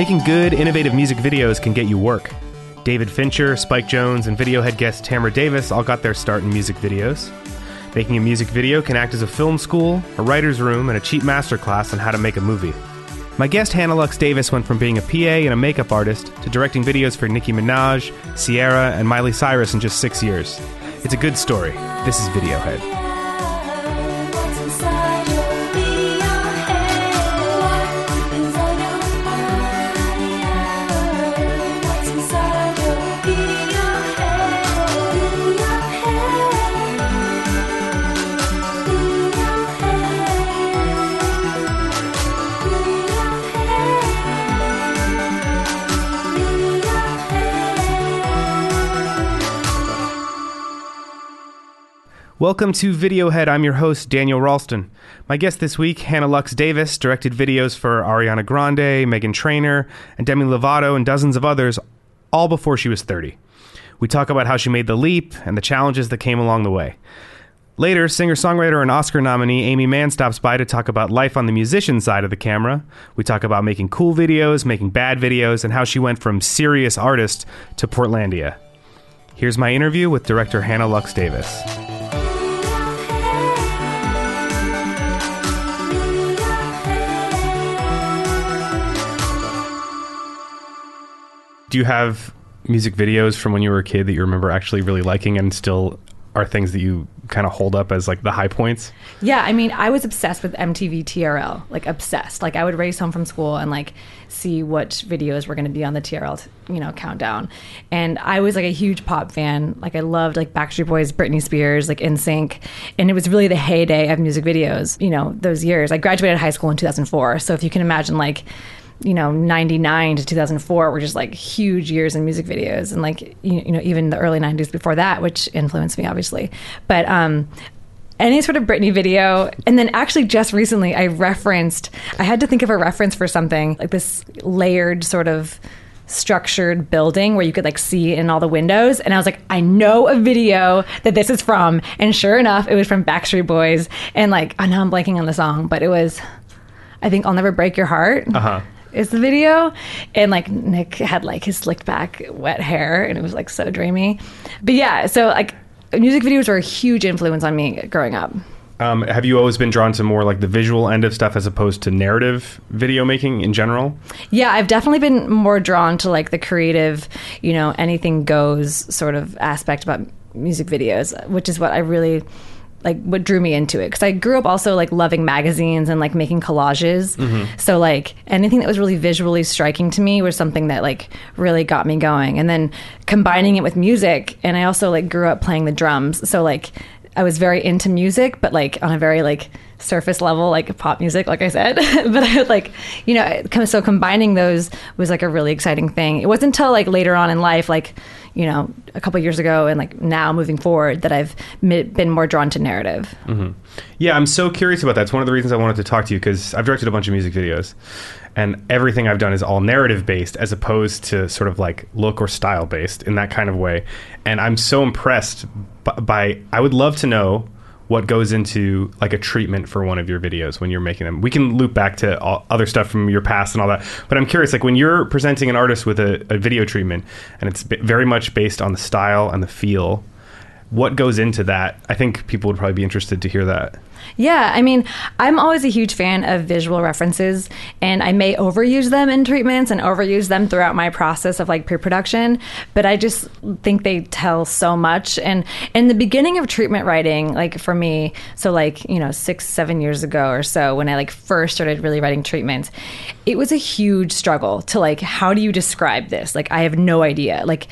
Making good, innovative music videos can get you work. David Fincher, Spike Jonze, and Videohead guest Tamra Davis all got their start in music videos. Making a music video can act as a film school, a writer's room, and a cheap masterclass on how to make a movie. My guest Hannah Lux Davis went from being a PA and a makeup artist to directing videos for Nicki Minaj, Ciara, and Miley Cyrus in just six years. It's a good story. This is Videohead. Welcome to Videohead. I'm your host, Daniel Ralston. My guest this week, Hannah Lux Davis, directed videos for Ariana Grande, Meghan Trainor, and Demi Lovato, and dozens of others, all before she was 30. We talk about how she made the leap and the challenges that came along the way. Later, singer songwriter and Oscar nominee Aimee Mann stops by to talk about life on the musician side of the camera. We talk about making cool videos, making bad videos, and how she went from serious artist to Portlandia. Here's my interview with director Hannah Lux Davis. Do you have music videos from when you were a kid that you remember actually really liking and still are things that you kind of hold up as like the high points? Yeah, I mean, I was obsessed with MTV TRL, like obsessed. Like I would race home from school and like see what videos were going to be on the TRL, you know, countdown. And I was like a huge pop fan. Like I loved like Backstreet Boys, Britney Spears, like NSYNC, and it was really the heyday of music videos. You know, those years. I graduated high school in 2004, so if you can imagine, like you know 99 to 2004 were just like huge years in music videos. And like you, you know even the early 90s before that which influenced me obviously. But um any sort of Britney video. And then actually just recently I referenced I had to think of a reference for something like this layered sort of structured building where you could like see in all the windows. And I was like I know a video that this is from. And sure enough it was from Backstreet Boys. And like I know I'm blanking on the song but it was I think I'll never break your heart. Uh huh. Is the video. And like nick had like his slicked back wet hair and it was like so dreamy. But yeah so like music videos were a huge influence on me growing up. Um, have you always been drawn to more like the visual end of stuff as opposed to narrative video making in general? yeah i've definitely been more drawn to like the creative you know anything goes sort of aspect about music videos which is what i really like what drew me into it. Because i grew up also like loving magazines and like making collages. Mm-hmm. So like anything that was really visually striking to me was something that like really got me going. And then combining it with music and i also like grew up playing the drums. So like i was very into music but like on a very like surface level like pop music like i said. But i would like you know so combining those was like a really exciting thing. It wasn't until like later on in life like you know a couple years ago and like now moving forward that i've mi- been more drawn to narrative mm-hmm. Yeah, I'm so curious about that. It's one of the reasons I wanted to talk to you because I've directed a bunch of music videos, and everything I've done is all narrative based as opposed to sort of like look or style based in that kind of way. And I'm so impressed by, by I would love to know what goes into like a treatment for one of your videos when you're making them. We can loop back to all, other stuff from your past and all that, but I'm curious like when you're presenting an artist with a, a video treatment and it's very much based on the style and the feel. What goes into that? I think people would probably be interested to hear that. Yeah, I mean, I'm always a huge fan of visual references, and I may overuse them in treatments and overuse them throughout my process of like pre-production. But I just think they tell so much. And in the beginning of treatment writing, like for me, so like you know six, seven years ago or so, when I like first started really writing treatments, it was a huge struggle to like how do you describe this? Like I have no idea. Like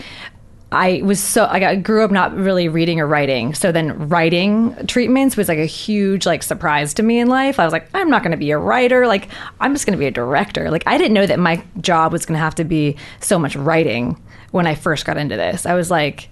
I was so like I grew up not really reading or writing. So then writing treatments was like a huge like surprise to me in life. I was like, I'm not going to be a writer. Like I'm just going to be a director. Like I didn't know that my job was going to have to be so much writing when I first got into this. I was like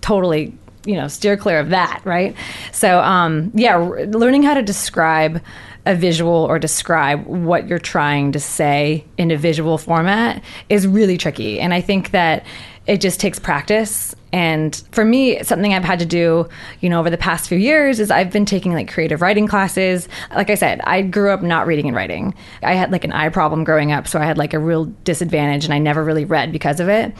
totally you know steer clear of that right so um yeah r- learning how to describe a visual or describe what you're trying to say in a visual format is really tricky and i think that it just takes practice. And for me, something I've had to do, you know, over the past few years is I've been taking like creative writing classes. Like I said, I grew up not reading and writing. I had like an eye problem growing up, so I had like a real disadvantage and I never really read because of it.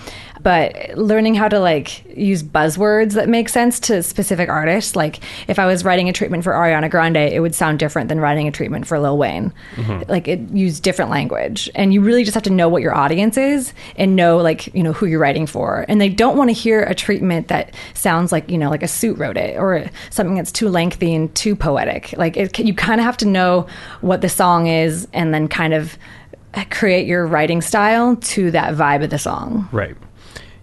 But learning how to like use buzzwords that make sense to specific artists, like if I was writing a treatment for Ariana Grande, it would sound different than writing a treatment for Lil Wayne. Mm-hmm. Like it used different language. And you really just have to know what your audience is and know like, you know, who you're writing for. And they don't want to hear a treatment that sounds like, you know, like a suit wrote it or something that's too lengthy and too poetic. Like it, you kind of have to know what the song is and then kind of create your writing style to that vibe of the song. Right.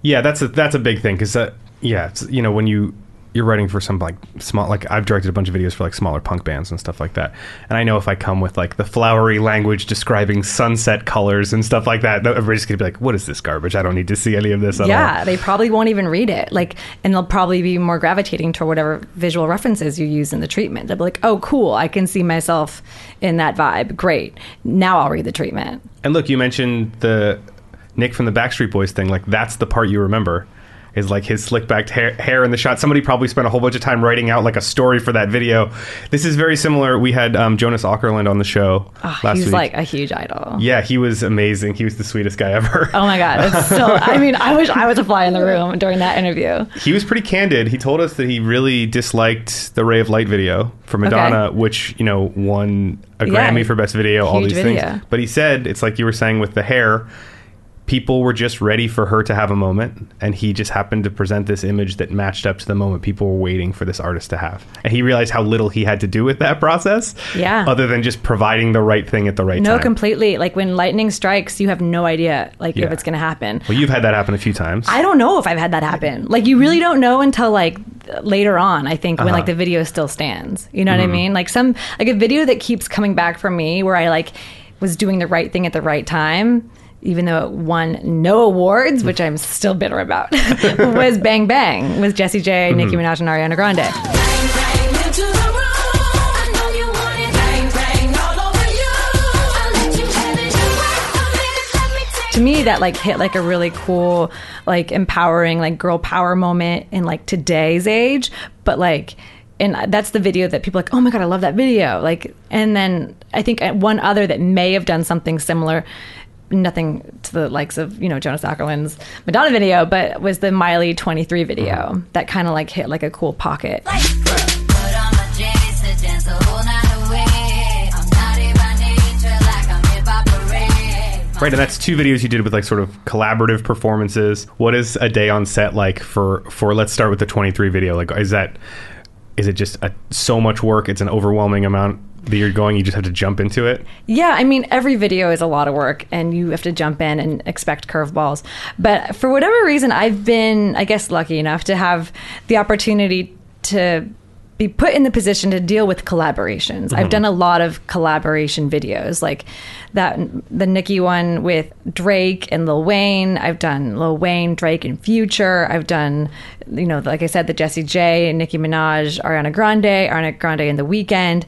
Yeah, that's a that's a big thing because uh, yeah, you know when you you're writing for some like small like I've directed a bunch of videos for like smaller punk bands and stuff like that, and I know if I come with like the flowery language describing sunset colors and stuff like that, everybody's gonna be like, "What is this garbage? I don't need to see any of this." Yeah, all. they probably won't even read it. Like, and they'll probably be more gravitating toward whatever visual references you use in the treatment. They'll be like, "Oh, cool! I can see myself in that vibe. Great. Now I'll read the treatment." And look, you mentioned the Nick from the Backstreet Boys thing. Like that's the part you remember. Is like his slick backed hair, hair in the shot. Somebody probably spent a whole bunch of time writing out like a story for that video. This is very similar. We had um, Jonas Åkerlund on the show Oh, last he's week. like a huge idol. yeah, he was amazing. He was the sweetest guy ever. Oh my god, it's so. I mean, I wish I was a fly in the room during that interview. He was pretty candid. He told us that he really disliked the Ray of Light video for Madonna, which you know won a Yeah, Grammy for best video. All these video. things, but he said it's like you were saying with the hair. People were just ready for her to have a moment, and he just happened to present this image that matched up to the moment people were waiting for this artist to have. And he realized how little he had to do with that process, Yeah. other than just providing the right thing at the right time. No, completely. Like when lightning strikes, you have no idea like Yeah. if it's going to happen. well, you've had that happen a few times. I don't know if I've had that happen. Like you really don't know until like later on. I think when Uh-huh. like the video still stands. You know what I Mm-hmm. mean? Like some like a video that keeps coming back for me where I like was doing the right thing at the right time. Even though it won no awards, which I'm still bitter about, was Bang Bang with Jessie J, Nicki Mm-hmm. Minaj, and Ariana Grande. Bang, bang into the room. I know you want it. Bang, bang all over you. I'll let you have it. You wait a minute, let me take to me that like hit like a really cool like empowering like girl power moment in like today's age but like and that's the video that people are like oh my god i love that video like and then i think uh, one other that may have done something similar nothing to the likes of you know Jonas Åkerlund's madonna video but was the miley 23 video mm-hmm. that kind of like hit like a cool pocket Put on my J's to dance the whole night away. I'm naughty by nature, like I'm hip hop parade. Right, and that's two videos you did with like sort of collaborative performances. What is a day on set like for for let's start with the 23 video. Like is that is it just a, so much work? It's an overwhelming amount that you're going you just have to jump into it. Yeah, I mean, every video is a lot of work and you have to jump in and expect curveballs. But for whatever reason, I've been, I guess, lucky enough to have the opportunity to be put in the position to deal with collaborations. I've mm-hmm. done a lot of collaboration videos, like that the Nicki one with Drake and Lil Wayne. I've done Lil Wayne, Drake, and Future. I've done, you know, like I said, the Jessie J, and Nicki Minaj, Ariana Grande, Ariana Grande and The Weeknd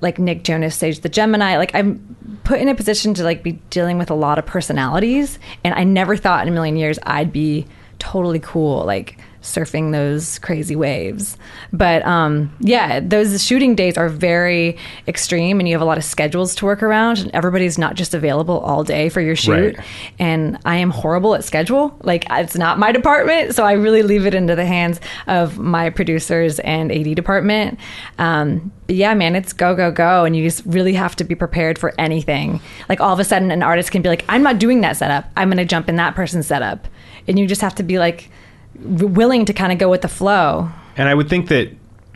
like Nick Jonas Sage the Gemini. Like I'm put in a position to like be dealing with a lot of personalities, and I never thought in a million years I'd be totally cool like surfing those crazy waves. But um, yeah, those shooting days are very extreme, and you have a lot of schedules to work around, and everybody's not just available all day for your shoot. Right. And I am horrible at schedule. Like it's not my department, so I really leave it into the hands of my producers and AD department. Um, but yeah, man, it's go go go, and you just really have to be prepared for anything. Like all of a sudden, an artist can be like, "I'm not doing that setup. I'm going to jump in that person's setup," and you just have to be like willing to kind of go with the flow. And I would think that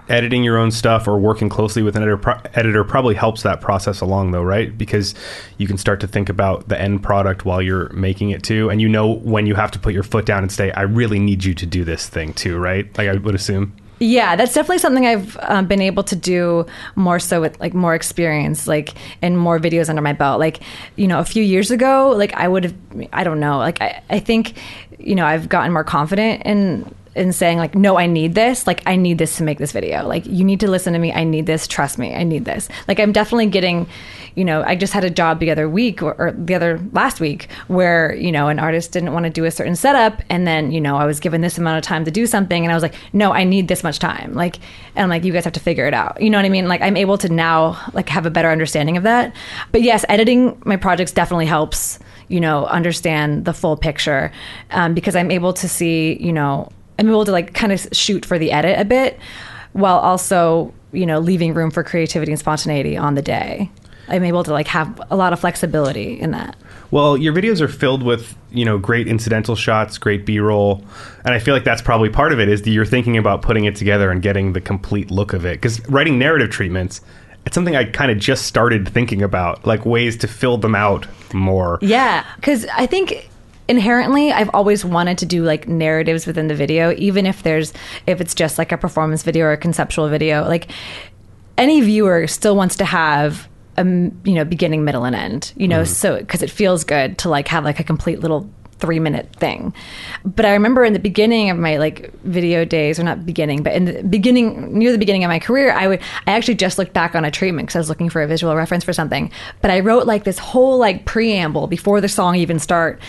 editing your own stuff or working closely with an editor, pro- editor probably helps that process along though, right? Because you can start to think about the end product while you're making it too and you know when you have to put your foot down and say I really need you to do this thing too, right? Like I would assume. Yeah, that's definitely something I've um, been able to do more so with like more experience, like and more videos under my belt. Like, you know, a few years ago, like I would have, I don't know, like I, I think, you know, I've gotten more confident in in saying like no i need this. Like i need this to make this video. Like you need to listen to me. I need this. Trust me. I need this. Like i'm definitely getting you know i just had a job the other week or, or the other last week where you know an artist didn't want to do a certain setup. And then you know i was given this amount of time to do something. And i was like no i need this much time. Like and i'm like you guys have to figure it out. You know what i mean? Like i'm able to now like have a better understanding of that. But yes editing my projects definitely helps you know understand the full picture um, because i'm able to see you know i'm able to like kind of shoot for the edit a bit while also you know leaving room for creativity and spontaneity on the day i'm able to like have a lot of flexibility in that Well, your videos are filled with, you know, great incidental shots, great B-roll, and I feel like that's probably part of it is that you're thinking about putting it together and getting the complete look of it. Because writing narrative treatments, it's something I kind of just started thinking about, like ways to fill them out more. Yeah, because I think inherently I've always wanted to do like narratives within the video, even if there's if it's just like a performance video or a conceptual video. Like any viewer still wants to have a you know beginning, middle, and end. You know, mm-hmm. so because it feels good to like have like a complete little three minute thing. But I remember in the beginning of my like video days, or not beginning, but in the beginning, near the beginning of my career, I would, I actually just looked back on a treatment because I was looking for a visual reference for something. But I wrote like this whole like preamble before the song even start.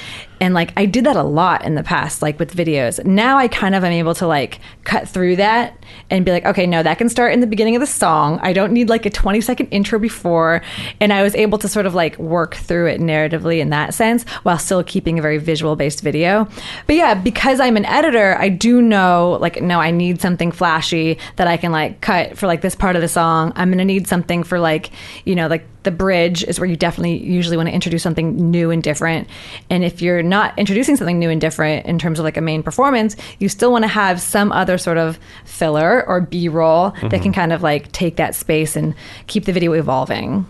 And like I did that a lot in the past, like with videos. Now I kind of am able to like cut through that and be like, okay, no, that can start in the beginning of the song. I don't need like a 20 second intro before. And I was able to sort of like work through it narratively in that sense while still keeping a very visual based video. But yeah, because I'm an editor, I do know like, no, I need something flashy that I can like cut for like this part of the song. I'm going to need something for like, you know, like the bridge is where you definitely usually want to introduce something new and different. And if you're not introducing something new and different in terms of like a main performance, you still want to have some other sort of filler or B roll that mm-hmm. can kind of like take that space and keep the video evolving.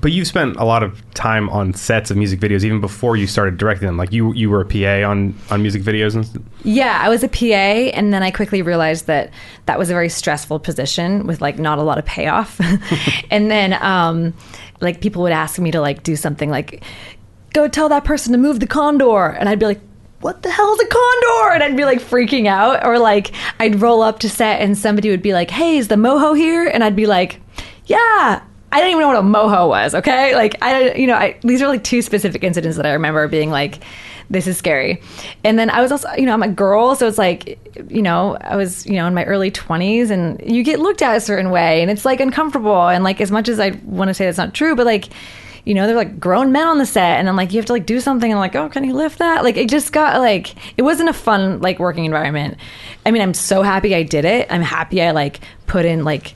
But you've spent a lot of time on sets of music videos even before you started directing them. Like you, you were a PA on on music videos and. Yeah, I was a PA, and then I quickly realized that that was a very stressful position with like not a lot of payoff. and then, um, like people would ask me to like do something like, "Go tell that person to move the condor," and I'd be like. What the hell is a condor? And I'd be like freaking out, or like I'd roll up to set and somebody would be like, "Hey, is the moho here?" And I'd be like, "Yeah." I didn't even know what a moho was. Okay, like I, you know, I, these are like two specific incidents that I remember being like, "This is scary." And then I was also, you know, I'm a girl, so it's like, you know, I was, you know, in my early 20s, and you get looked at a certain way, and it's like uncomfortable. And like, as much as I want to say that's not true, but like, you know, they're like grown men on the set, and then like you have to like do something, and like, oh, can you lift that? Like, it just got like, it wasn't a fun like working environment. I mean, I'm so happy I did it. I'm happy I like put in like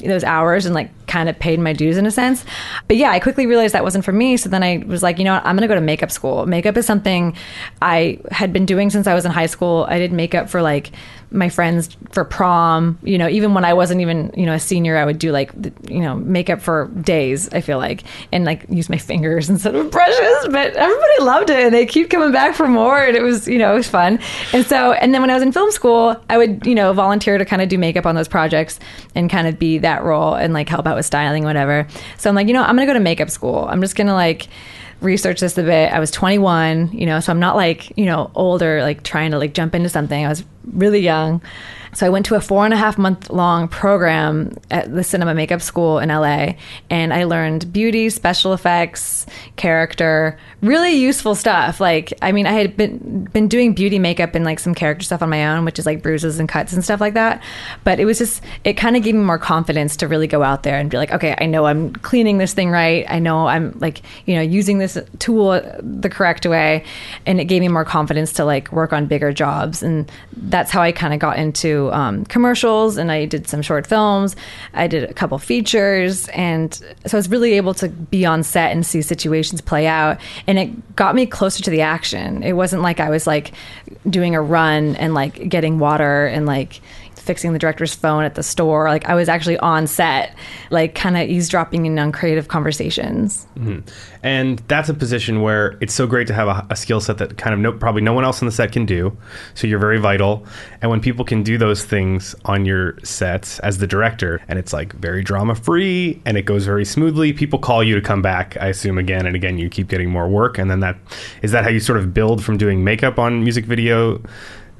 those hours and like kind of paid my dues in a sense. But yeah, I quickly realized that wasn't for me. So then I was like, you know what, I'm going to go to makeup school. Makeup is something I had been doing since I was in high school. I did makeup for like my friends for prom, you know, even when I wasn't even, you know, a senior, I would do like, you know, makeup for days, I feel like, and like use my fingers instead of brushes. But everybody loved it and they keep coming back for more. And it was, you know, it was fun. And so, and then when I was in film school, I would, you know, volunteer to kind of do makeup on those projects and kind of be that role and like help out with styling, whatever. So I'm like, you know, I'm to go to makeup school. I'm just to like, research this a bit. I was 21, you know, so I'm not like, you know, older, like trying to like jump into something. I was really young. So I went to a four and a half month long program at the Cinema Makeup School in LA, and I learned beauty, special effects, character, really useful stuff. Like, I mean, I had been been doing beauty makeup and like some character stuff on my own, which is like bruises and cuts and stuff like that. But it was just, it kind of gave me more confidence to really go out there and be like, okay, I know I'm cleaning this thing right. I know I'm like, you know, using this tool the correct way, and it gave me more confidence to like work on bigger jobs. And that's how I kind of got into um, commercials, and I did some short films. I did a couple features, and so I was really able to be on set and see situations play out, and it got me closer to the action. It wasn't like I was like doing a run and like getting water and like fixing the director's phone at the store. Like I was actually on set, like kind of eavesdropping in on creative conversations. Mm-hmm. And that's a position where it's so great to have a, a skill set that kind of no, probably no one else on the set can do. So you're very vital. And when people can do those things on your sets as the director, and it's like very drama free and it goes very smoothly, people call you to come back. I assume again and again you keep getting more work. And then that is that how you sort of build from doing makeup on music video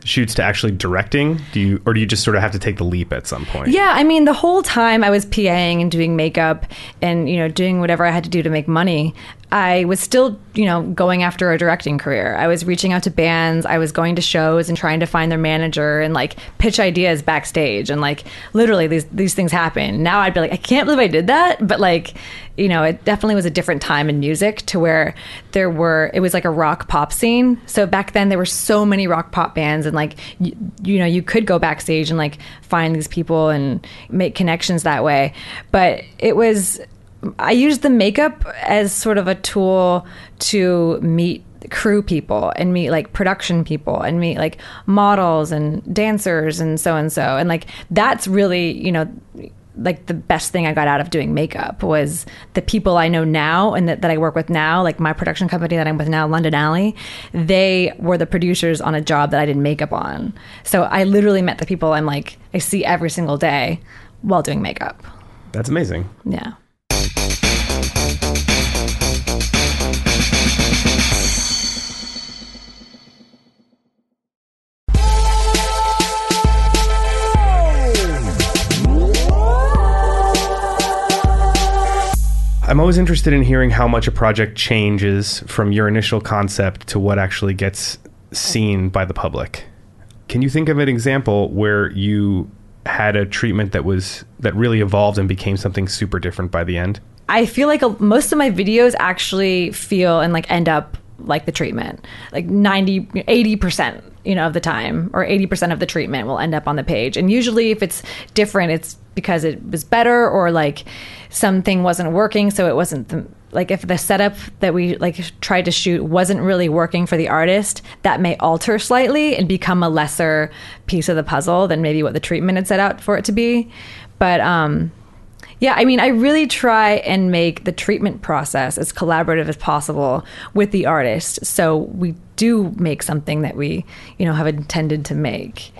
shoots to actually directing? Do you or do you just sort of have to take the leap at some point? Yeah, I mean, the whole time I was PAing and doing makeup and, you know, doing whatever I had to do to make money, I was still, you know, going after a directing career. I was reaching out to bands, I was going to shows and trying to find their manager and like pitch ideas backstage and like literally these these things happen. Now I'd be like, I can't believe I did that, but like, you know, it definitely was a different time in music to where there were it was like a rock pop scene. So back then there were so many rock pop bands and like you, you know, you could go backstage and like find these people and make connections that way. But it was I used the makeup as sort of a tool to meet crew people and meet like production people and meet like models and dancers and so and so and like that's really you know like the best thing I got out of doing makeup was the people I know now and that, that I work with now, like my production company that I'm with now, London Alley, they were the producers on a job that I did makeup on. So I literally met the people I'm like, I see every single day while doing makeup. That's amazing. Yeah. I'm always interested in hearing how much a project changes from your initial concept to what actually gets seen by the public. Can you think of an example where you had a treatment that was that really evolved and became something super different by the end? I feel like a, most of my videos actually feel and like end up like the treatment. Like 90 80% you know of the time or 80% of the treatment will end up on the page. And usually if it's different it's because it was better or like something wasn't working so it wasn't the like if the setup that we like tried to shoot wasn't really working for the artist that may alter slightly and become a lesser piece of the puzzle than maybe what the treatment had set out for it to be but um yeah, I mean, I really try and make the treatment process as collaborative as possible with the artist. So we do make something that we, you know, have intended to make.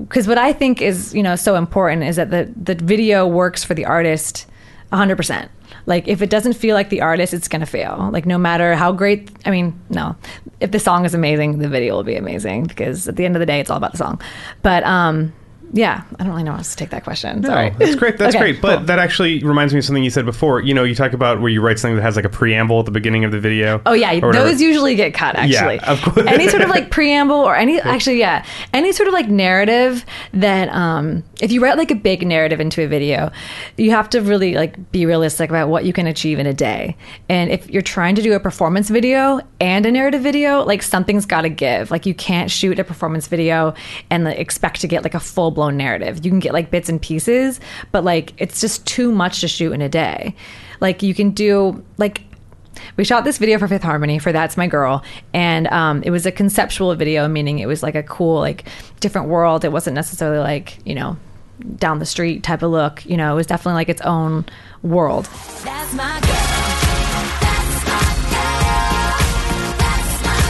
Because what I think is, you know, so important is that the the video works for the artist 100%. Like if it doesn't feel like the artist, it's to fail. Like no matter how great, I mean, no. If the song is amazing, the video will be amazing because at the end of the day, it's all about the song. But um yeah, I don't really know how to take that question. Sorry. No, that's great. That's Okay, great. But cool. that actually reminds me of something you said before. You know, you talk about where you write something that has like a preamble at the beginning of the video. Oh yeah, those usually get cut. Actually, of course. any sort of like preamble or any actually yeah, any sort of like narrative that um, if you write like a big narrative into a video, you have to really like be realistic about what you can achieve in a day. And if you're trying to do a performance video and a narrative video, like something's got to give. Like you can't shoot a performance video and like, expect to get like a full blown narrative. You can get like bits and pieces, but like it's just too much to shoot in a day. Like you can do like we shot this video for Fifth Harmony for That's My Girl, and um, it was a conceptual video, meaning it was like a cool, like different world. It wasn't necessarily like you know down the street type of look. You know, it was definitely like its own world. That's my girl. That's my girl. That's my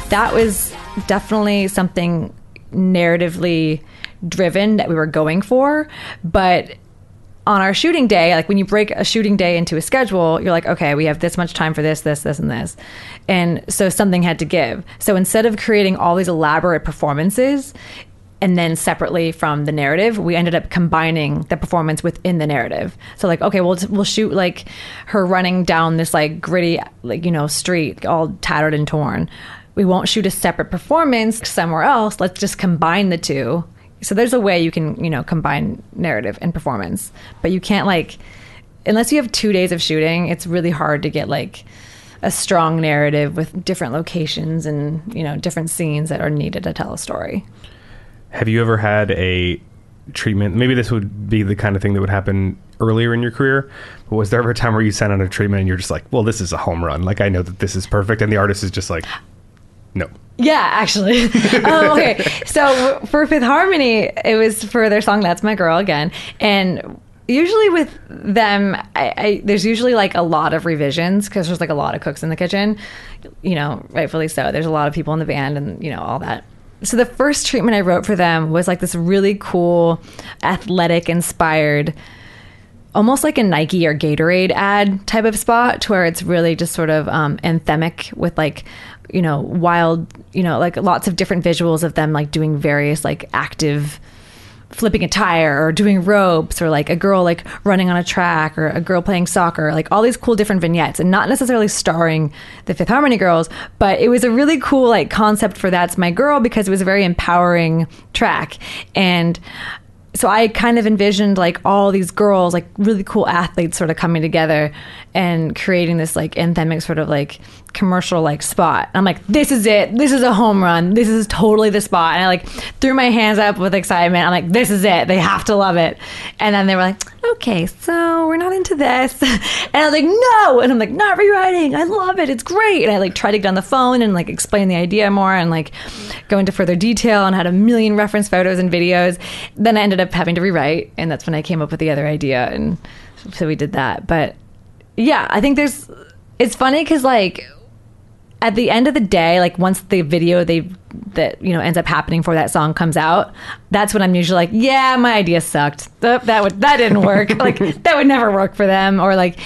girl. That was definitely something narratively driven that we were going for, but on our shooting day, like when you break a shooting day into a schedule, you're like, okay, we have this much time for this, this, this, and this. And so something had to give. So instead of creating all these elaborate performances and then separately from the narrative, we ended up combining the performance within the narrative. So like, okay, we'll we'll shoot like her running down this like gritty like you know street all tattered and torn. We won't shoot a separate performance somewhere else. Let's just combine the two so there's a way you can you know combine narrative and performance but you can't like unless you have two days of shooting it's really hard to get like a strong narrative with different locations and you know different scenes that are needed to tell a story Have you ever had a treatment? Maybe this would be the kind of thing that would happen earlier in your career. But was there ever a time where you sent out a treatment and you're just like, well, this is a home run. Like, I know that this is perfect. And the artist is just like, no. Yeah, actually. um, okay, so for Fifth Harmony, it was for their song "That's My Girl" again, and usually with them, I, I, there's usually like a lot of revisions because there's like a lot of cooks in the kitchen. You know, rightfully so. There's a lot of people in the band, and you know all that. So the first treatment I wrote for them was like this really cool, athletic inspired almost like a Nike or Gatorade ad type of spot, to where it's really just sort of um, anthemic with like you know wild, you know, like lots of different visuals of them like doing various like active flipping a tire or doing ropes or like a girl like running on a track or a girl playing soccer like all these cool different vignettes and not necessarily starring the fifth harmony girls but it was a really cool like concept for that's my girl because it was a very empowering track. And so I kind of envisioned like all these girls, like really cool athletes, sort of coming together and creating this like anthemic sort of like commercial like spot. I'm like, this is it. This is a home run. This is totally the spot. And I like threw my hands up with excitement. I'm like, this is it. They have to love it. And then they were like, okay, so we're not into this. And I was like, no. And I'm like, not rewriting. I love it. It's great. And I like tried to get on the phone and like explain the idea more and like go into further detail and had a million reference photos and videos. Then I ended up having to rewrite. And that's when I came up with the other idea. And so we did that. But yeah, I think there's, it's funny because like, at the end of the day, like once the video they that you know ends up happening for that song comes out, that's when I'm usually like, yeah, my idea sucked. That, that would that didn't work. like that would never work for them. Or like,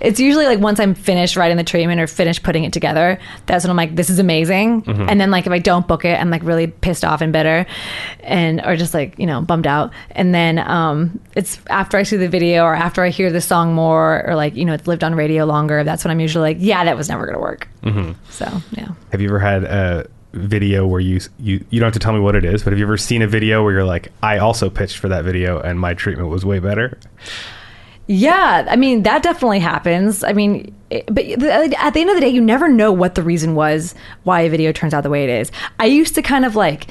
it's usually like once I'm finished writing the treatment or finished putting it together, that's when I'm like, this is amazing. And then like if I don't book it, I'm like really pissed off and bitter, and or just like you know bummed out. And then um, it's after I see the video or after I hear the song more or like you know it's lived on radio longer. That's when I'm usually like, yeah, that was never gonna work. mm-hmm. So yeah. Have you ever had a video where you you you don't have to tell me what it is, but have you ever seen a video where you're like, I also pitched for that video and my treatment was way better? Yeah, I mean that definitely happens. I mean, but at the end of the day, you never know what the reason was why a video turns out the way it is. I used to kind of like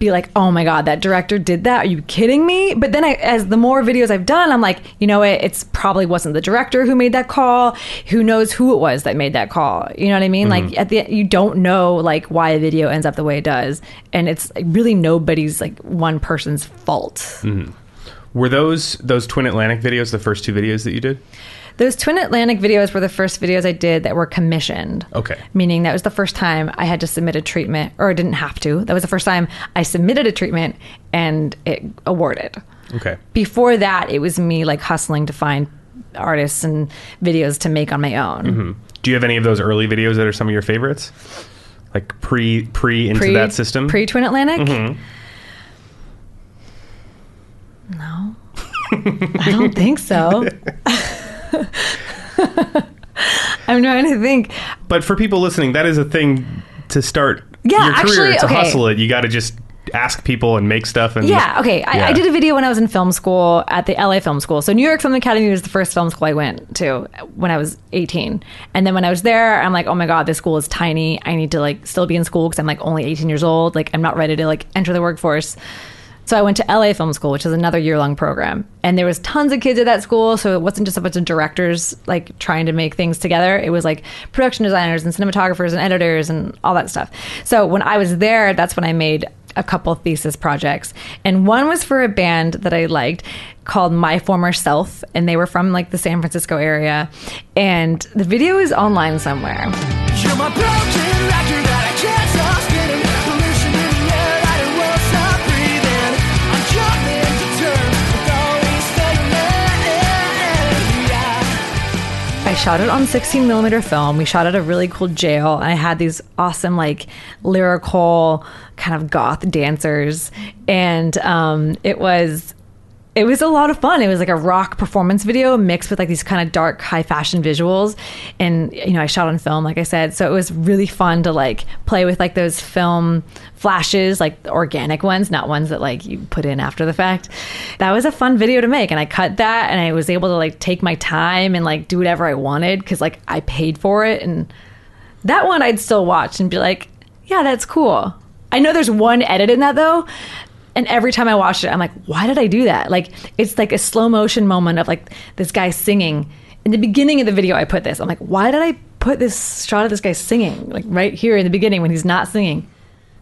be like, "Oh my god, that director did that? Are you kidding me?" But then, I, as the more videos I've done, I'm like, you know, what? it's probably wasn't the director who made that call. Who knows who it was that made that call? You know what I mean? Like mm-hmm. at the you don't know like why a video ends up the way it does, and it's really nobody's like one person's fault. Mm-hmm. Were those those Twin Atlantic videos the first two videos that you did? Those Twin Atlantic videos were the first videos I did that were commissioned. Okay. Meaning that was the first time I had to submit a treatment, or I didn't have to. That was the first time I submitted a treatment and it awarded. Okay. Before that, it was me like hustling to find artists and videos to make on my own. Mm-hmm. Do you have any of those early videos that are some of your favorites? Like pre pre into Pre that system? Pre Twin Atlantic? Mm-hmm. No. I don't think so. I'm trying to think. but for people listening, that is a thing to start Yeah, your career actually, to okay. hustle it. You got to just ask people and make stuff and Yeah, okay. I, Yeah. I did a video when I was in film school at the LA Film School. So New York Film Academy was the first film school I went to when I was 18. And then when I was there, I'm like, oh my god, this school is tiny. I need to like still be in school because I'm like only 18 years old. Like I'm not ready to like enter the workforce. So I went to LA Film School, which is another year long program, and there was tons of kids at that school. So it wasn't just a bunch of directors like trying to make things together. It was like production designers and cinematographers and editors and all that stuff. So when I was there, that's when I made a couple thesis projects, and one was for a band that I liked called My Former Self, and they were from like the San Francisco area, and the video is online somewhere. Shot it on 16 millimeter film. We shot at a really cool jail. And I had these awesome, like, lyrical kind of goth dancers, and um, it was. It was a lot of fun. It was like a rock performance video mixed with like these kind of dark, high fashion visuals. And, you know, I shot on film, like I said. So it was really fun to like play with like those film flashes, like organic ones, not ones that like you put in after the fact. That was a fun video to make. And I cut that and I was able to like take my time and like do whatever I wanted because like I paid for it. And that one I'd still watch and be like, yeah, that's cool. I know there's one edit in that though. And every time I watch it, I'm like, why did I do that? Like, it's like a slow motion moment of like this guy singing. In the beginning of the video, I put this. I'm like, why did I put this shot of this guy singing? Like, right here in the beginning when he's not singing.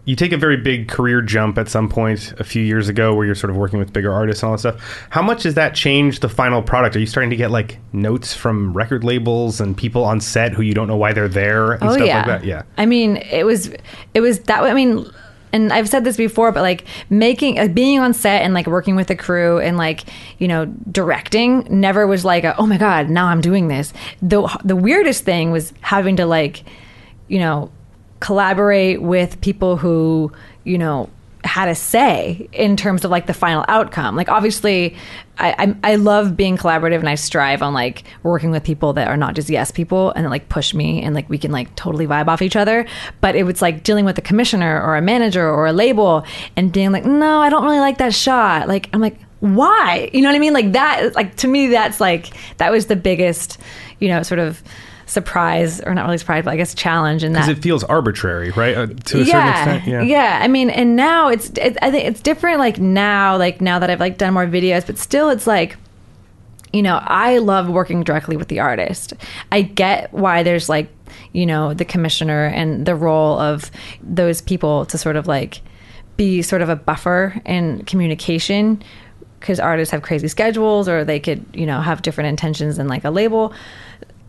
you take a very big career jump at some point a few years ago where you're sort of working with bigger artists and all that stuff. How much does that change the final product? Are you starting to get like notes from record labels and people on set who you don't know why they're there and oh stuff yeah. like that? Yeah. I mean, it was it was that way. I mean, and I've said this before, but like making, uh, being on set and like working with the crew and like, you know, directing never was like, a, oh my God, now I'm doing this. The, the weirdest thing was having to like, you know, collaborate with people who, you know, had a say in terms of like the final outcome. Like obviously, I I, I love being collaborative and I strive on like working with people that are not just yes people and like push me and like we can like totally vibe off each other. But it was like dealing with a commissioner or a manager or a label and being like, no, I don't really like that shot. Like I'm like. Why? You know what I mean? Like that, like to me, that's like, that was the biggest, you know, sort of surprise, or not really surprise, but I guess challenge in that Because it feels arbitrary, right? Uh, to a certain yeah, extent. yeah. I mean, and now it's it, I think it's different. Like now, like now that I've like done more videos, but still, it's like you know, I love working directly with the artist. I get why there's like you know the commissioner and the role of those people to sort of like be sort of a buffer in communication because artists have crazy schedules or they could you know have different intentions than like a label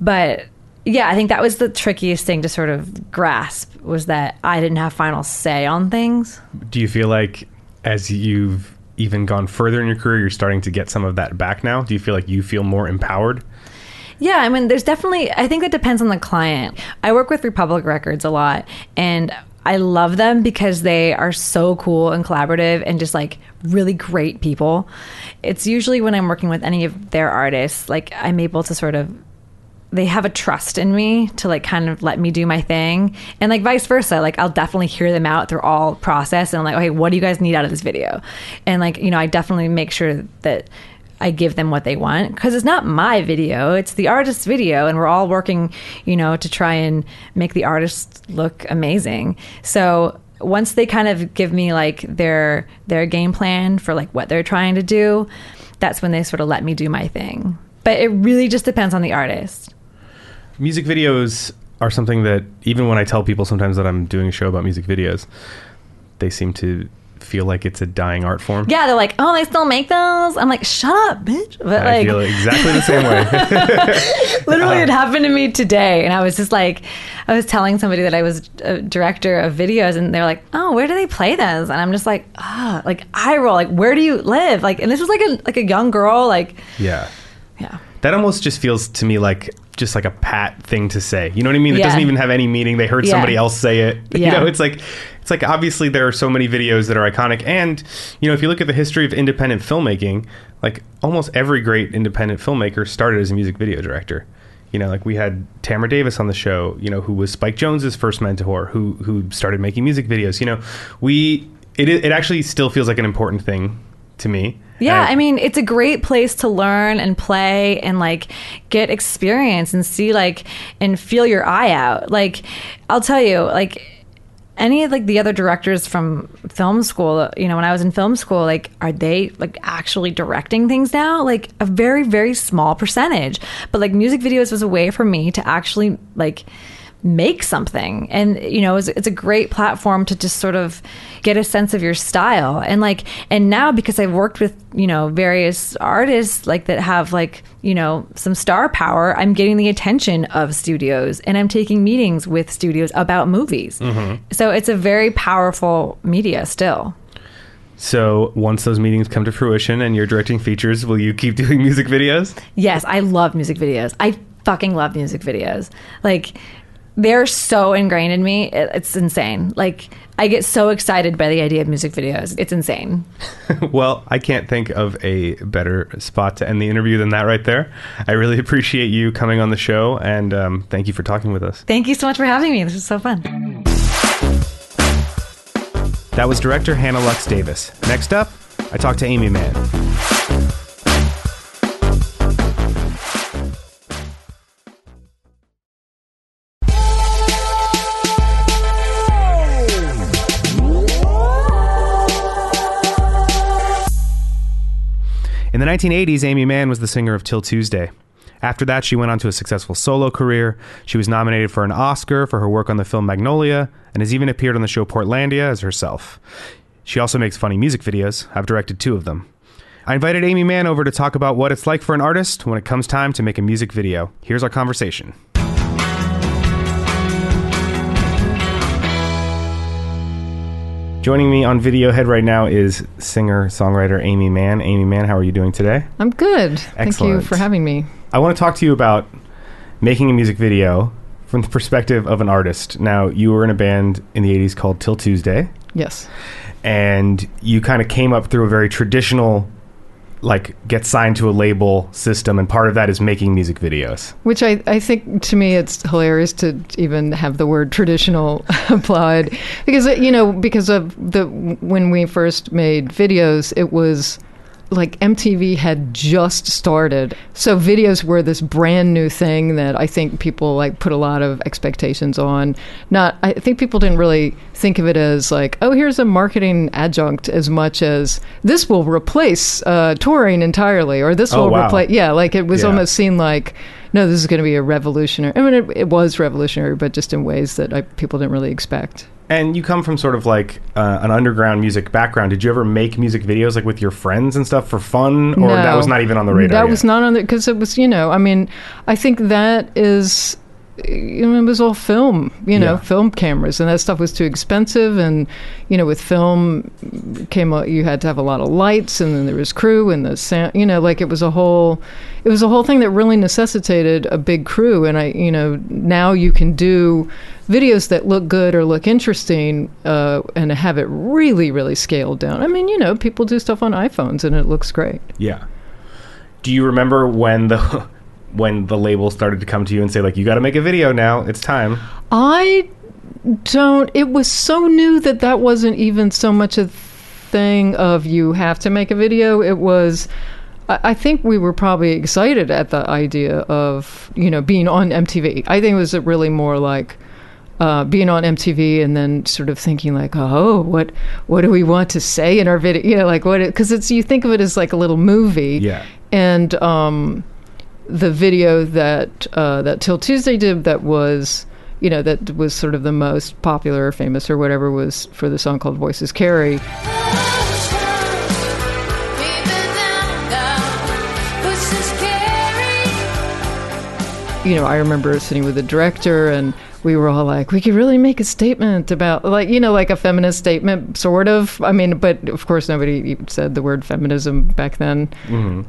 but yeah i think that was the trickiest thing to sort of grasp was that i didn't have final say on things Do you feel like as you've even gone further in your career, you're starting to get some of that back now? Do you feel like you feel more empowered? Yeah, I mean, there's definitely, I think that depends on the client. I work with Republic Records a lot, and I love them because they are so cool and collaborative and just like really great people. It's usually when I'm working with any of their artists, like I'm able to sort of they have a trust in me to like kind of let me do my thing. And like vice versa like i'll definitely hear them out through all process and i'm like okay what do you guys need out of this video? And like you know i definitely make sure that i give them what they want because it's not my video it's the artist's video and we're all working you know to try and make the artist look amazing. So once they kind of give me like their their game plan for like what they're trying to do that's when they sort of let me do my thing. But it really just depends on the artist Music videos are something that even when I tell people sometimes that I'm doing a show about music videos, they seem to feel like it's a dying art form. Yeah, they're like, oh, they still make those. I'm like, shut up, bitch. But I like, feel exactly the same way. literally, it happened to me today, and I was just like, I was telling somebody that I was a director of videos, and they're like, oh, where do they play those? And I'm just like, ah, like I roll, like, where do you live? Like, and this was like a like a young girl, like, yeah. yeah. That almost just feels to me like just like a pat thing to say. You know what I mean? It Yeah. doesn't even have any meaning. They heard Yeah. somebody else say it. Yeah. You know, it's like it's like obviously there are so many videos that are iconic and you know, if you look at the history of independent filmmaking, like almost every great independent filmmaker started as a music video director. You know, like we had Tamra Davis on the show, you know, who was Spike Jonze's first mentor, who who started making music videos. You know, we it it actually still feels like an important thing to me. Yeah, And I mean, it's a great place to learn and play and like get experience and see like and feel your eye out. Like, I'll tell you, like any of like the other directors from film school, you know, when I was in film school, like are they like actually directing things now? Like a very very small percentage. But like music videos was a way for me to actually like make something and you know it's, it's a great platform to just sort of get a sense of your style and like and now because i've worked with you know various artists like that have like you know some star power i'm getting the attention of studios and i'm taking meetings with studios about movies mm-hmm. so it's a very powerful media still So once those meetings come to fruition and you're directing features, will you keep doing music videos? Yes, I love music videos. I fucking love music videos. Like they're so ingrained in me. It, it's insane. Like I get so excited by the idea of music videos. It's insane. well, I can't think of a better spot to end the interview than that right there. I really appreciate you coming on the show and um, thank you for talking with us. Thank you so much for having me. This was so fun. That was director Hannah Lux Davis. Next up, I talked to Aimee Mann. 1980s, Aimee Mann was the singer of 'Til Tuesday. After that, she went on to a successful solo career. She was nominated for an Oscar for her work on the film Magnolia and has even appeared on the show Portlandia as herself. She also makes funny music videos. I've directed two of them. I invited Aimee Mann over to talk about what it's like for an artist when it comes time to make a music video. Here's our conversation. Joining me on Videohead right now is singer songwriter Aimee Mann. Aimee Mann, how are you doing today? I'm good. Thank you for having me. I want to talk to you about making a music video from the perspective of an artist. Now, you were in a band in the 80s called 'Til Tuesday, Yes. and you kind of came up through a very traditional, like, get signed to a label system, and part of that is making music videos. Which I, I think to me it's hilarious to even have the word traditional applied because you know because of the when we first made videos it was like MTV had just started so videos were this brand new thing that I think people like put a lot of expectations on not I think people didn't really think of it as like oh here's a marketing adjunct as much as this will replace uh, touring entirely or this Oh, will wow. replace yeah like it was Yeah. almost seen like no this is going to be a revolutionary i mean it, it was revolutionary but just in ways that I, people didn't really expect And you come from sort of like uh, an underground music background. Did you ever make music videos like with your friends and stuff for fun, or that was not even on the radar? that yet? was not on the because it was you know i mean i think that is you know, it was all film, you know, Yeah. film cameras, and that stuff was too expensive. And you know, with film, came a, you had to have a lot of lights, and then there was crew and the sound. You know, like it was a whole, it was a whole thing that really necessitated a big crew. And I, you know, now you can do videos that look good or look interesting, uh, and have it really, really scaled down. I mean, you know, people do stuff on iPhones, and it looks great. Yeah. Do you remember when the when the label started to come to you and say like you got to make a video now? It's time. I don't. It was so new that that wasn't even so much a thing of you have to make a video. It was. I I think we were probably excited at the idea of you know being on MTV. I think it was really more like uh, being on MTV and then sort of thinking like, oh, what what do we want to say in our video? You know, like what? Because it's you think of it as like a little movie Yeah. and um, the video that uh, that 'Til Tuesday did that was you know that was sort of the most popular or famous or whatever was for the song called Voices Carry. You know, I remember sitting with the director and we were all like, we could really make a statement about like you know like a feminist statement sort of. I mean, but of course nobody said the word feminism back then.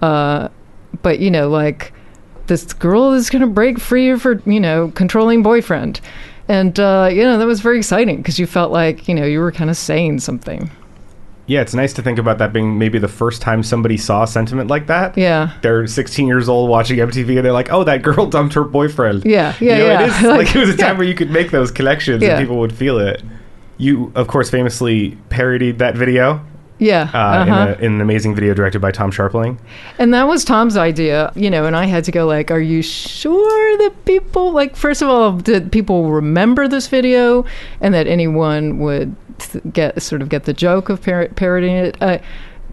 Uh, but you know like this girl is going to break free of her you know controlling boyfriend and uh, you know that was very exciting because you felt like you know you were kind of saying something Yeah, it's nice to think about that being maybe the first time somebody saw a sentiment like that. yeah They're 16 years old watching MTV and they're like, "Oh, that girl dumped her boyfriend." Yeah, You yeah, know, yeah. It is like, it was a time yeah. where you could make those connections Yeah. and people would feel it. You, of course, famously parodied that video yeah uh, uh-huh. in, a, in an amazing video directed by Tom Scharpling. and that was tom's idea you know and i had to go like are you sure that people like first of all did people remember this video and that anyone would get sort of get the joke of par- parodying it uh,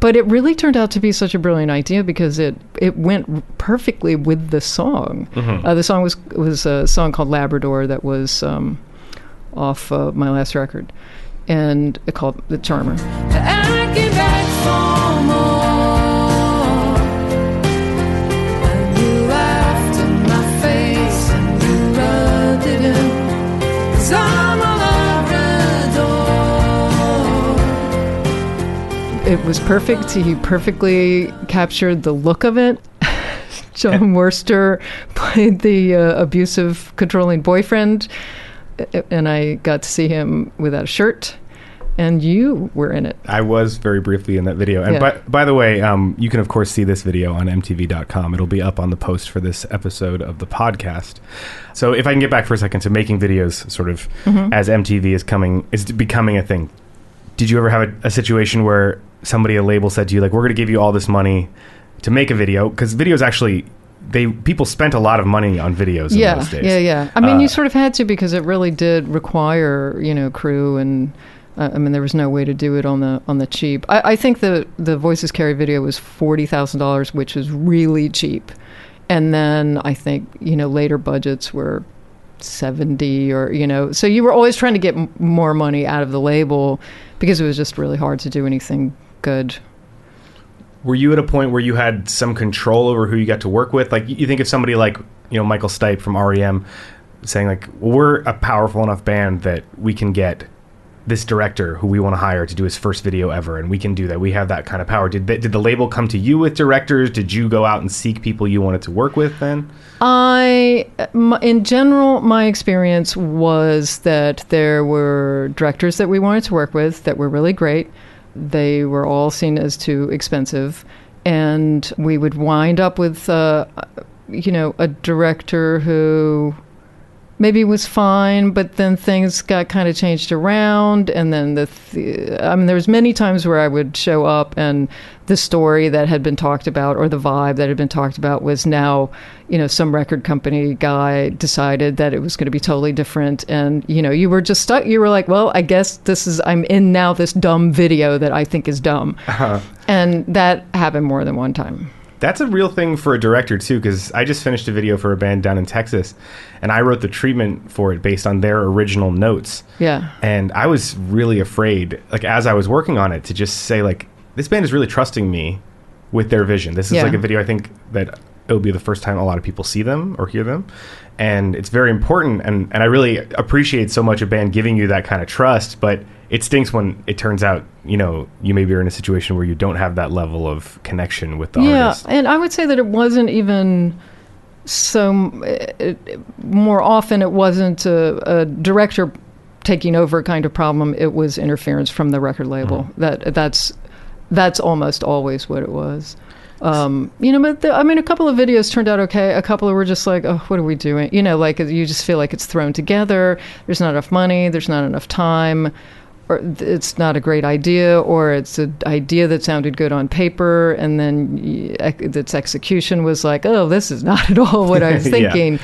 but it really turned out to be such a brilliant idea because it it went perfectly with the song. Uh, the song was was a song called Labrador that was um, off uh, my last record, and it called The Charmer. It was perfect. He perfectly captured the look of it. Jon Wurster played the uh, abusive, controlling boyfriend, and I got to see him without a shirt. And you were in it. I was very briefly in that video. And Yeah. by, by the way, um, you can, of course, see this video on MTV.com. It'll be up on the post for this episode of the podcast. So if I can get back for a second to making videos sort of Mm-hmm. as MTV is coming, is becoming a thing. Did you ever have a, a situation where somebody, a label said to you, like, we're going to give you all this money to make a video? Because videos actually, they people spent a lot of money on videos in yeah, those days. yeah, yeah. I mean, Uh, you sort of had to because it really did require, you know, crew and. I mean, there was no way to do it on the on the cheap. I, I think the the Voices Carry video was forty thousand dollars, which was really cheap. And then I think you know later budgets were seventy or you know, so you were always trying to get m- more money out of the label because it was just really hard to do anything good. Were you at a point where you had some control over who you got to work with? Like, you think of somebody like, you know, Michael Stipe from REM saying, like, we're a powerful enough band that we can get this director who we want to hire to do his first video ever, and we can do that. We have that kind of power. Did did the label come to you with directors? Did you go out and seek people you wanted to work with then? I, in general, my experience was that there were directors that we wanted to work with that were really great. They were all seen as too expensive, and we would wind up with, uh, you know, a director who maybe was fine, but then things got kind of changed around, and then the, th- I mean, there was many times where I would show up and the story that had been talked about or the vibe that had been talked about was now, you know, some record company guy decided that it was going to be totally different, and you know, you were just stuck. You were like, well, I guess this is I'm in now this dumb video that I think is dumb, uh-huh. and that happened more than one time. That's a real thing for a director too, because I just finished a video for a band down in Texas, and I wrote the treatment for it based on their original notes. Yeah. And I was really afraid, like as I was working on it, to just say like, this band is really trusting me with their vision. This is Yeah. like a video I think that it'll be the first time a lot of people see them or hear them. And it's very important and, and I really appreciate so much a band giving you that kind of trust, but it stinks when it turns out, you know, you maybe are in a situation where you don't have that level of connection with the yeah, artist. and I would say that it wasn't even so. It, it- more often, it wasn't a, a director taking over kind of problem. It was interference from the record label. That that's that's almost always what it was. Um, you know, but the, I mean, a couple of videos turned out okay. A couple were just like, oh, what are we doing? You know, like you just feel like it's thrown together. There's not enough money. There's not enough time or it's not a great idea, or it's an idea that sounded good on paper, and then its execution was like, oh, this is not at all what I was Yeah. thinking.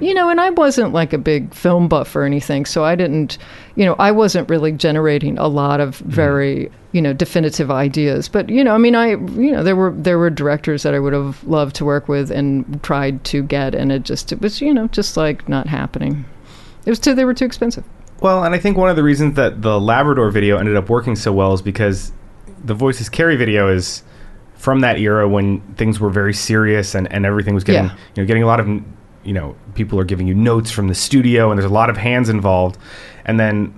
You know, and I wasn't like a big film buff or anything, so I didn't, you know, I wasn't really generating a lot of mm-hmm. very, you know, definitive ideas. But you know, I mean, I, you know, there were there were directors that I would have loved to work with and tried to get, and it just it was, you know, just like not happening. It was too they were too expensive. Well, and I think one of the reasons that the Labrador video ended up working so well is because the Voices Carry video is from that era when things were very serious and, and everything was getting Yeah. you know getting a lot of you know people are giving you notes from the studio and there's a lot of hands involved and then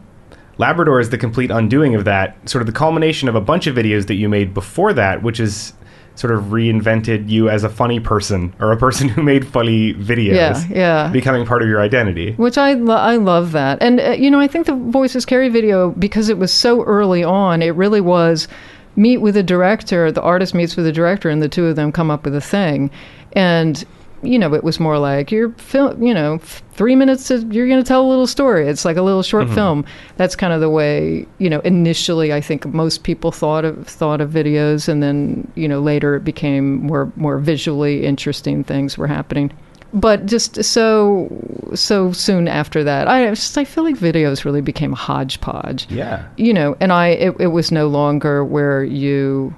Labrador is the complete undoing of that sort of the culmination of a bunch of videos that you made before that which is sort of reinvented you as a funny person or a person who made funny videos Yeah, yeah. becoming part of your identity. Which I lo- I love that, and uh, you know I think the Voices Carry video because it was so early on, it really was meet with a director, the artist meets with a director, and the two of them come up with a thing, and you know it was more like you're film, you know, f- three minutes to, you're going to tell a little story. It's like a little short mm-hmm. film. That's kind of the way you know initially I think most people thought of thought of videos, and then you know later it became more more visually interesting things were happening but just so so soon after that i just i feel like videos really became a hodgepodge yeah you know and i it, it was no longer where you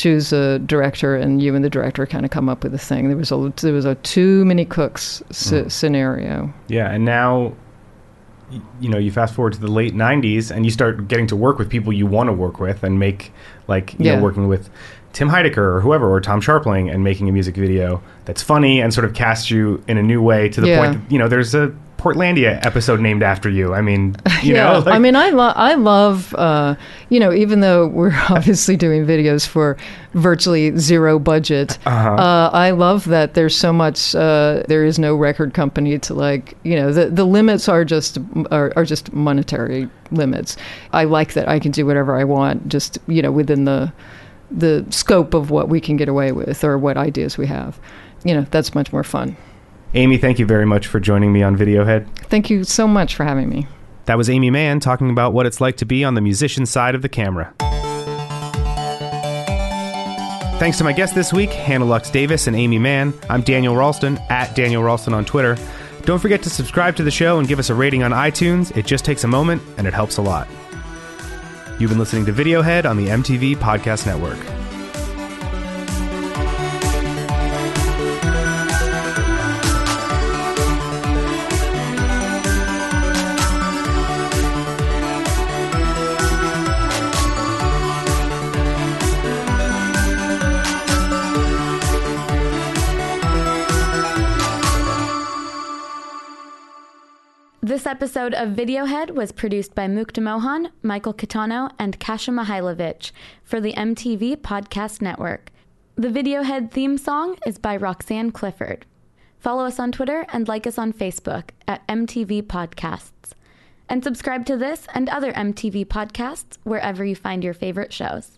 choose a director and you and the director kind of come up with a thing there was a there was a too many cooks s- hmm. scenario Yeah, and now, you know, you fast forward to the late '90s, and you start getting to work with people you want to work with, and make like you Yeah. know, working with Tim Heidecker or whoever, or Tom Scharpling, and making a music video that's funny and sort of casts you in a new way to the Yeah. point that, you know there's a Portlandia episode named after you. I mean, you yeah, know, like- I mean, I love, I love, uh, you know, even though we're obviously doing videos for virtually zero budget, Uh-huh. uh, I love that there's so much. Uh, there is no record company to like, you know, the the limits are just are, are just monetary limits. I like that I can do whatever I want, just you know, within the the scope of what we can get away with or what ideas we have. You know, that's much more fun. Aimee, thank you very much for joining me on Videohead. Thank you so much for having me. That was Aimee Mann talking about what it's like to be on the musician side of the camera. Thanks to my guests this week, Hannah Lux Davis and Aimee Mann. I'm Daniel Ralston, at Daniel Ralston on Twitter. Don't forget to subscribe to the show and give us a rating on iTunes. It just takes a moment and it helps a lot. You've been listening to Videohead on the MTV Podcast Network. This episode of Videohead was produced by Mukta Mohan, Michael Kitano, and Kasha Mihailovich for the MTV Podcast Network. The Videohead theme song is by Roxanne Clifford. Follow us on Twitter and like us on Facebook at MTV Podcasts. And subscribe to this and other MTV podcasts wherever you find your favorite shows.